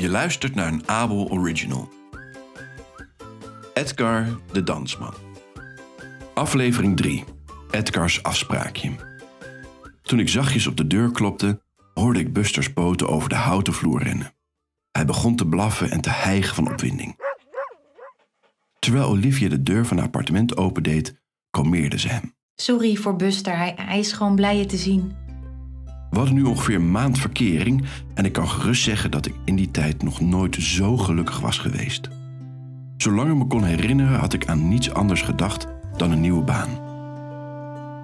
Je luistert naar een Abel Original. Edgar de Dansman. Aflevering 3. Edgars afspraakje. Toen ik zachtjes op de deur klopte, hoorde ik Busters poten over de houten vloer rennen. Hij begon te blaffen en te hijgen van opwinding. Terwijl Olivia de deur van haar appartement opendeed, kalmeerde ze hem. Sorry voor Buster, hij, hij is gewoon blij je te zien. We hadden nu ongeveer een maand verkering en ik kan gerust zeggen dat ik in die tijd nog nooit zo gelukkig was geweest. Zolang ik me kon herinneren had ik aan niets anders gedacht dan een nieuwe baan.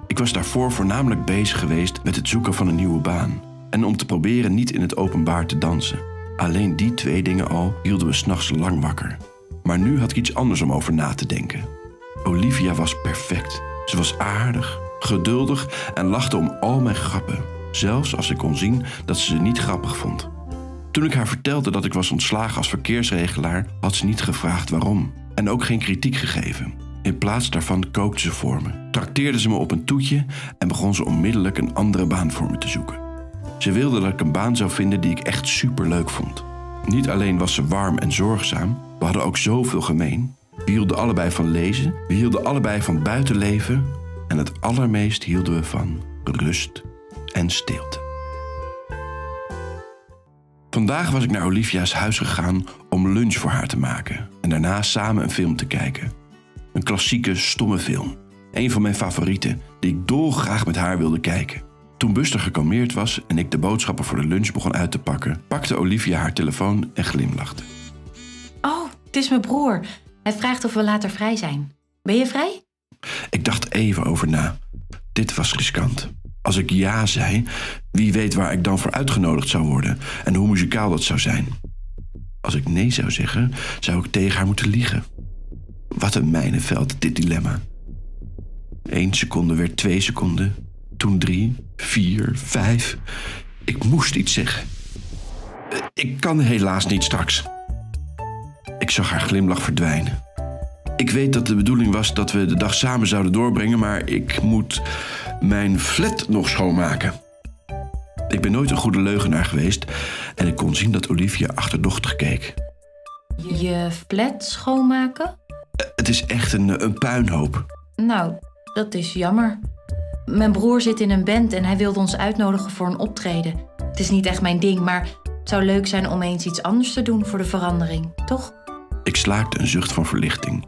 Ik was daarvoor voornamelijk bezig geweest met het zoeken van een nieuwe baan en om te proberen niet in het openbaar te dansen. Alleen die twee dingen al hielden we s'nachts lang wakker. Maar nu had ik iets anders om over na te denken. Olivia was perfect. Ze was aardig, geduldig en lachte om al mijn grappen, zelfs als ik kon zien dat ze ze niet grappig vond. Toen ik haar vertelde dat ik was ontslagen als verkeersregelaar, had ze niet gevraagd waarom en ook geen kritiek gegeven. In plaats daarvan kookte ze voor me, trakteerde ze me op een toetje en begon ze onmiddellijk een andere baan voor me te zoeken. Ze wilde dat ik een baan zou vinden die ik echt superleuk vond. Niet alleen was ze warm en zorgzaam, we hadden ook zoveel gemeen. We hielden allebei van lezen, we hielden allebei van buitenleven en het allermeest hielden we van rust en stilte. Vandaag was ik naar Olivia's huis gegaan om lunch voor haar te maken en daarna samen een film te kijken. Een klassieke, stomme film. Een van mijn favorieten, die ik dolgraag met haar wilde kijken. Toen Buster gekalmeerd was en ik de boodschappen voor de lunch begon uit te pakken, pakte Olivia haar telefoon en glimlachte. Oh, het is mijn broer. Hij vraagt of we later vrij zijn. Ben je vrij? Ik dacht even over na. Dit was riskant. Als ik ja zei, wie weet waar ik dan voor uitgenodigd zou worden en hoe muzikaal dat zou zijn. Als ik nee zou zeggen, zou ik tegen haar moeten liegen. Wat een mijnenveld, dit dilemma. Eén seconde werd twee seconden, toen drie, vier, vijf. Ik moest iets zeggen. Eh, Ik kan helaas niet straks. Ik zag haar glimlach verdwijnen. Ik weet dat de bedoeling was dat we de dag samen zouden doorbrengen, maar ik moet mijn flat nog schoonmaken. Ik ben nooit een goede leugenaar geweest en ik kon zien dat Olivia achterdochtig keek. Je flat schoonmaken? Het is echt een, een puinhoop. Nou, dat is jammer. Mijn broer zit in een band en hij wilde ons uitnodigen voor een optreden. Het is niet echt mijn ding, maar het zou leuk zijn om eens iets anders te doen voor de verandering, toch? Ik slaakte een zucht van verlichting.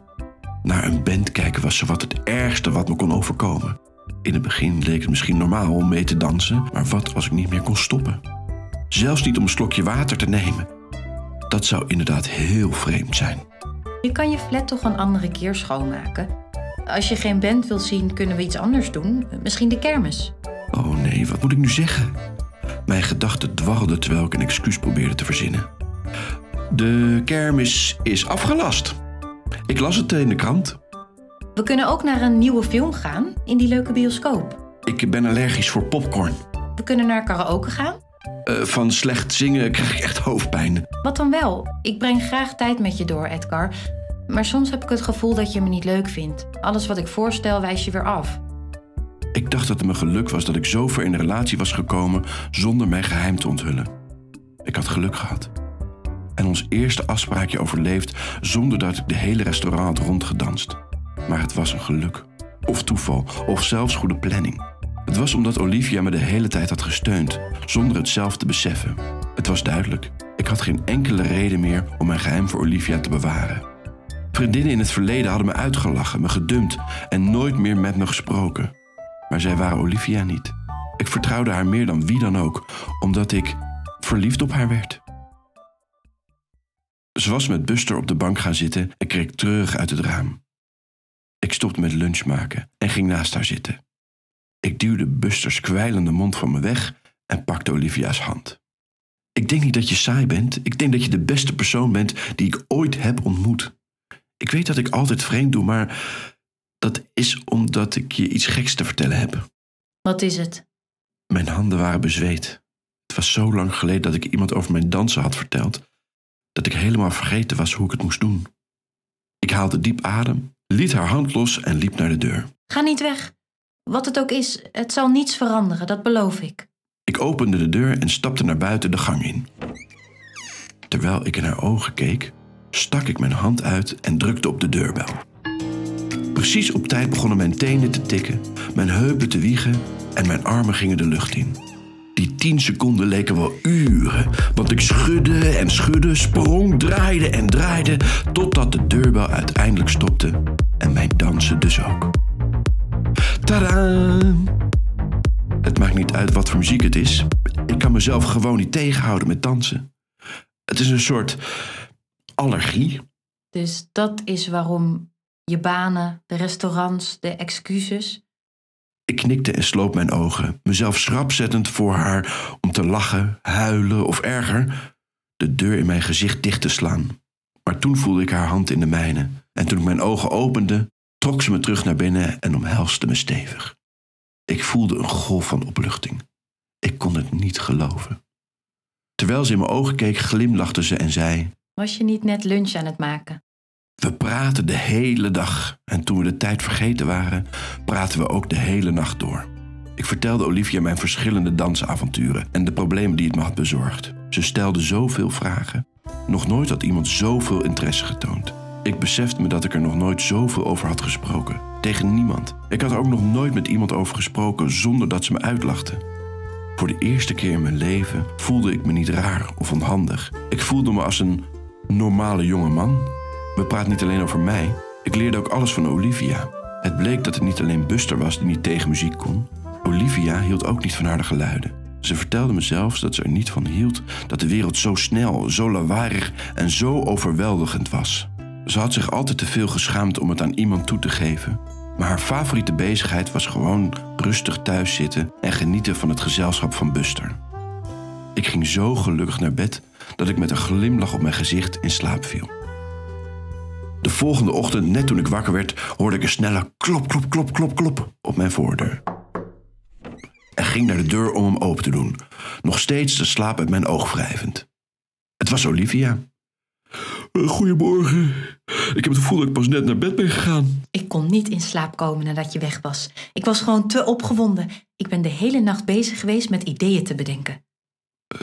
Naar een band kijken was zowat het ergste wat me kon overkomen. In het begin leek het misschien normaal om mee te dansen, maar wat als ik niet meer kon stoppen? Zelfs niet om een slokje water te nemen. Dat zou inderdaad heel vreemd zijn. Je kan je flat toch een andere keer schoonmaken. Als je geen band wilt zien, kunnen we iets anders doen. Misschien de kermis. Oh nee, wat moet ik nu zeggen? Mijn gedachten dwarrelden terwijl ik een excuus probeerde te verzinnen. De kermis is afgelast. Ik las het in de krant. We kunnen ook naar een nieuwe film gaan in die leuke bioscoop. Ik ben allergisch voor popcorn. We kunnen naar karaoke gaan. Eh, van slecht zingen krijg ik echt hoofdpijn. Wat dan wel? Ik breng graag tijd met je door, Edgar. Maar soms heb ik het gevoel dat je me niet leuk vindt. Alles wat ik voorstel wijs je weer af. Ik dacht dat het me geluk was dat ik zo ver in de relatie was gekomen zonder mijn geheim te onthullen. Ik had geluk gehad. En ons eerste afspraakje overleefd zonder dat ik de hele restaurant had rondgedanst. Maar het was een geluk. Of toeval, of zelfs goede planning. Het was omdat Olivia me de hele tijd had gesteund, zonder het zelf te beseffen. Het was duidelijk. Ik had geen enkele reden meer om mijn geheim voor Olivia te bewaren. Vriendinnen in het verleden hadden me uitgelachen, me gedumpt en nooit meer met me gesproken. Maar zij waren Olivia niet. Ik vertrouwde haar meer dan wie dan ook, omdat ik verliefd op haar werd. Ze was met Buster op de bank gaan zitten en keek treurig uit het raam. Ik stopte met lunch maken en ging naast haar zitten. Ik duwde Busters kwijlende mond van me weg en pakte Olivia's hand. Ik denk niet dat je saai bent. Ik denk dat je de beste persoon bent die ik ooit heb ontmoet. Ik weet dat ik altijd vreemd doe, maar dat is omdat ik je iets geks te vertellen heb. Wat is het? Mijn handen waren bezweet. Het was zo lang geleden dat ik iemand over mijn dansen had verteld, dat ik helemaal vergeten was hoe ik het moest doen. Ik haalde diep adem, liet haar hand los en liep naar de deur. Ga niet weg. Wat het ook is, het zal niets veranderen, dat beloof ik. Ik opende de deur en stapte naar buiten de gang in. Terwijl ik in haar ogen keek, stak ik mijn hand uit en drukte op de deurbel. Precies op tijd begonnen mijn tenen te tikken, mijn heupen te wiegen en mijn armen gingen de lucht in. Die tien seconden leken wel uren, want ik schudde en schudde, sprong, draaide en draaide, totdat de deurbel uiteindelijk stopte en mijn dansen dus ook. Tadaa! Het maakt niet uit wat voor muziek het is. Ik kan mezelf gewoon niet tegenhouden met dansen. Het is een soort allergie. Dus dat is waarom je banen, de restaurants, de excuses. Ik knikte en sloot mijn ogen, mezelf schrap zettend voor haar om te lachen, huilen of erger, de deur in mijn gezicht dicht te slaan. Maar toen voelde ik haar hand in de mijne en toen ik mijn ogen opende, trok ze me terug naar binnen en omhelste me stevig. Ik voelde een golf van opluchting. Ik kon het niet geloven. Terwijl ze in mijn ogen keek, glimlachte ze en zei: Was je niet net lunch aan het maken? We praten de hele dag en toen we de tijd vergeten waren, praten we ook de hele nacht door. Ik vertelde Olivia mijn verschillende dansavonturen en de problemen die het me had bezorgd. Ze stelde zoveel vragen. Nog nooit had iemand zoveel interesse getoond. Ik besefte me dat ik er nog nooit zoveel over had gesproken. Tegen niemand. Ik had er ook nog nooit met iemand over gesproken zonder dat ze me uitlachte. Voor de eerste keer in mijn leven voelde ik me niet raar of onhandig. Ik voelde me als een normale jonge man. We praten niet alleen over mij. Ik leerde ook alles van Olivia. Het bleek dat het niet alleen Buster was die niet tegen muziek kon. Olivia hield ook niet van harde geluiden. Ze vertelde me zelfs dat ze er niet van hield dat de wereld zo snel, zo lawaaiig en zo overweldigend was. Ze had zich altijd te veel geschaamd om het aan iemand toe te geven. Maar haar favoriete bezigheid was gewoon rustig thuis zitten en genieten van het gezelschap van Buster. Ik ging zo gelukkig naar bed dat ik met een glimlach op mijn gezicht in slaap viel. De volgende ochtend, net toen ik wakker werd, hoorde ik een snelle klop, klop, klop, klop, klop op mijn voordeur. En ging naar de deur om hem open te doen, nog steeds de slaap uit mijn oog wrijvend. Het was Olivia. Eh, Goedemorgen. Ik heb het gevoel dat ik pas net naar bed ben gegaan. Ik kon niet in slaap komen nadat je weg was. Ik was gewoon te opgewonden. Ik ben de hele nacht bezig geweest met ideeën te bedenken.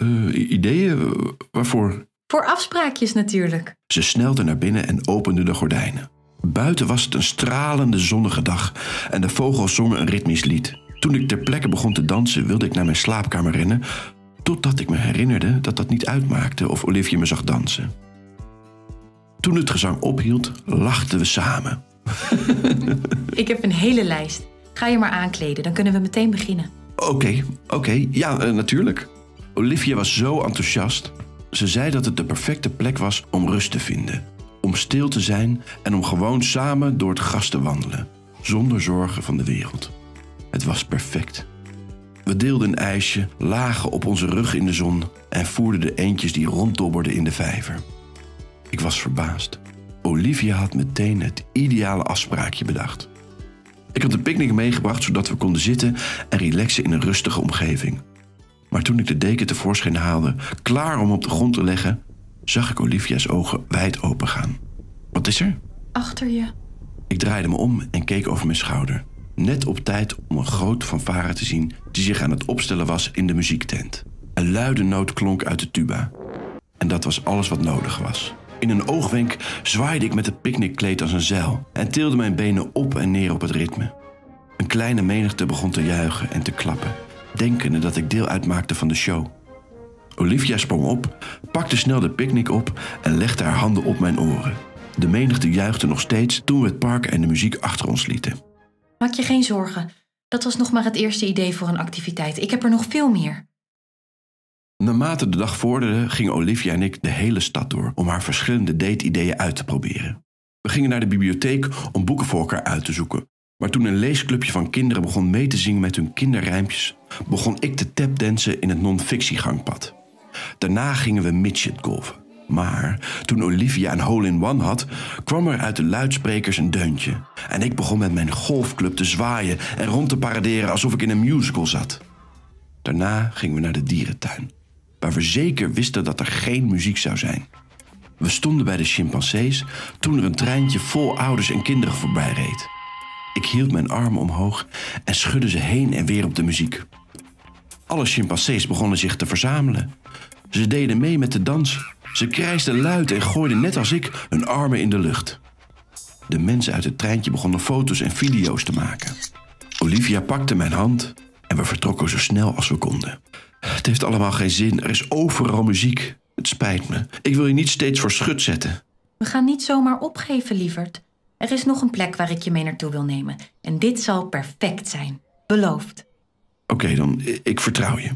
Uh, ideeën? Waarvoor? Voor afspraakjes natuurlijk. Ze snelde naar binnen en opende de gordijnen. Buiten was het een stralende zonnige dag en de vogels zongen een ritmisch lied. Toen ik ter plekke begon te dansen, wilde ik naar mijn slaapkamer rennen, totdat ik me herinnerde dat dat niet uitmaakte of Olivia me zag dansen. Toen het gezang ophield, lachten we samen. ik heb een hele lijst. Ga je maar aankleden, dan kunnen we meteen beginnen. Oké, oké, okay. ja, uh, natuurlijk. Olivia was zo enthousiast. Ze zei dat het de perfecte plek was om rust te vinden, om stil te zijn en om gewoon samen door het gras te wandelen, zonder zorgen van de wereld. Het was perfect. We deelden een ijsje, lagen op onze rug in de zon en voerden de eendjes die ronddobberden in de vijver. Ik was verbaasd. Olivia had meteen het ideale afspraakje bedacht. Ik had een picknick meegebracht zodat we konden zitten en relaxen in een rustige omgeving. Maar toen ik de deken tevoorschijn haalde, klaar om op de grond te leggen, zag ik Olivia's ogen wijd open gaan. Wat is er? Achter je. Ik draaide me om en keek over mijn schouder. Net op tijd om een groot fanfare te zien die zich aan het opstellen was in de muziektent. Een luide noot klonk uit de tuba. En dat was alles wat nodig was. In een oogwenk zwaaide ik met het picknickkleed als een zeil en tilde mijn benen op en neer op het ritme. Een kleine menigte begon te juichen en te klappen, denkende dat ik deel uitmaakte van de show. Olivia sprong op, pakte snel de picknick op en legde haar handen op mijn oren. De menigte juichte nog steeds toen we het park en de muziek achter ons lieten. Maak je geen zorgen. Dat was nog maar het eerste idee voor een activiteit. Ik heb er nog veel meer. Naarmate de dag vorderde, gingen Olivia en ik de hele stad door om haar verschillende date-ideeën uit te proberen. We gingen naar de bibliotheek om boeken voor elkaar uit te zoeken. Maar toen een leesclubje van kinderen begon mee te zingen met hun kinderrijmpjes, begon ik te tapdansen in het non-fictiegangpad. Daarna gingen we midget golfen. Maar toen Olivia een hole-in-one had, kwam er uit de luidsprekers een deuntje. En ik begon met mijn golfclub te zwaaien en rond te paraderen alsof ik in een musical zat. Daarna gingen we naar de dierentuin waar we zeker wisten dat er geen muziek zou zijn. We stonden bij de chimpansees toen er een treintje vol ouders en kinderen voorbij reed. Ik hield mijn armen omhoog en schudde ze heen en weer op de muziek. Alle chimpansees begonnen zich te verzamelen. Ze deden mee met de dans. Ze krijsten luid en gooiden net als ik hun armen in de lucht. De mensen uit het treintje begonnen foto's en video's te maken. Olivia pakte mijn hand en we vertrokken zo snel als we konden. Het heeft allemaal geen zin, er is overal muziek. Het spijt me. Ik wil je niet steeds voor schut zetten. We gaan niet zomaar opgeven, lieverd. Er is nog een plek waar ik je mee naartoe wil nemen. En dit zal perfect zijn. Beloofd. Oké, dan, ik vertrouw je.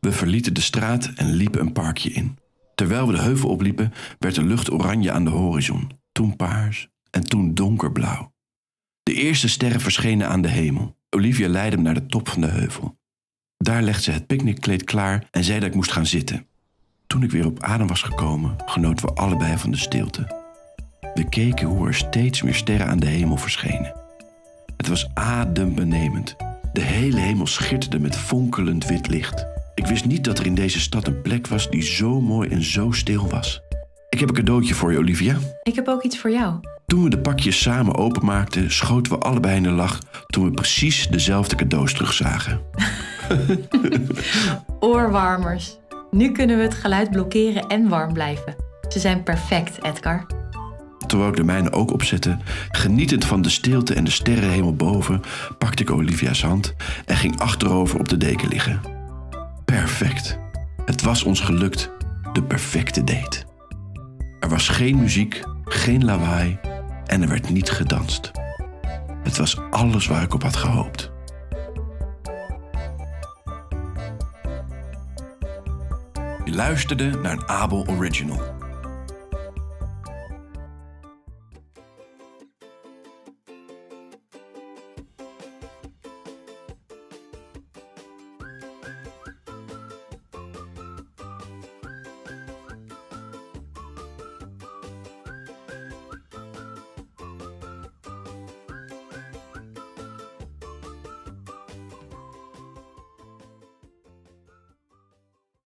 We verlieten de straat en liepen een parkje in. Terwijl we de heuvel opliepen, werd de lucht oranje aan de horizon. Toen paars en toen donkerblauw. De eerste sterren verschenen aan de hemel. Olivia leidde me naar de top van de heuvel. Daar legde ze het picknickkleed klaar en zei dat ik moest gaan zitten. Toen ik weer op adem was gekomen, genoten we allebei van de stilte. We keken hoe er steeds meer sterren aan de hemel verschenen. Het was adembenemend. De hele hemel schitterde met fonkelend wit licht. Ik wist niet dat er in deze stad een plek was die zo mooi en zo stil was. Ik heb een cadeautje voor je, Olivia. Ik heb ook iets voor jou. Toen we de pakjes samen openmaakten, schoten we allebei in de lach toen we precies dezelfde cadeaus terugzagen. Oorwarmers. Nu kunnen we het geluid blokkeren en warm blijven. Ze zijn perfect, Edgar. Terwijl ik de mijne ook opzette, genietend van de stilte en de sterrenhemel boven, pakte ik Olivia's hand en ging achterover op de deken liggen. Perfect. Het was ons gelukt. De perfecte date. Er was geen muziek, geen lawaai en er werd niet gedanst. Het was alles waar ik op had gehoopt. Je luisterde naar een Abel Original.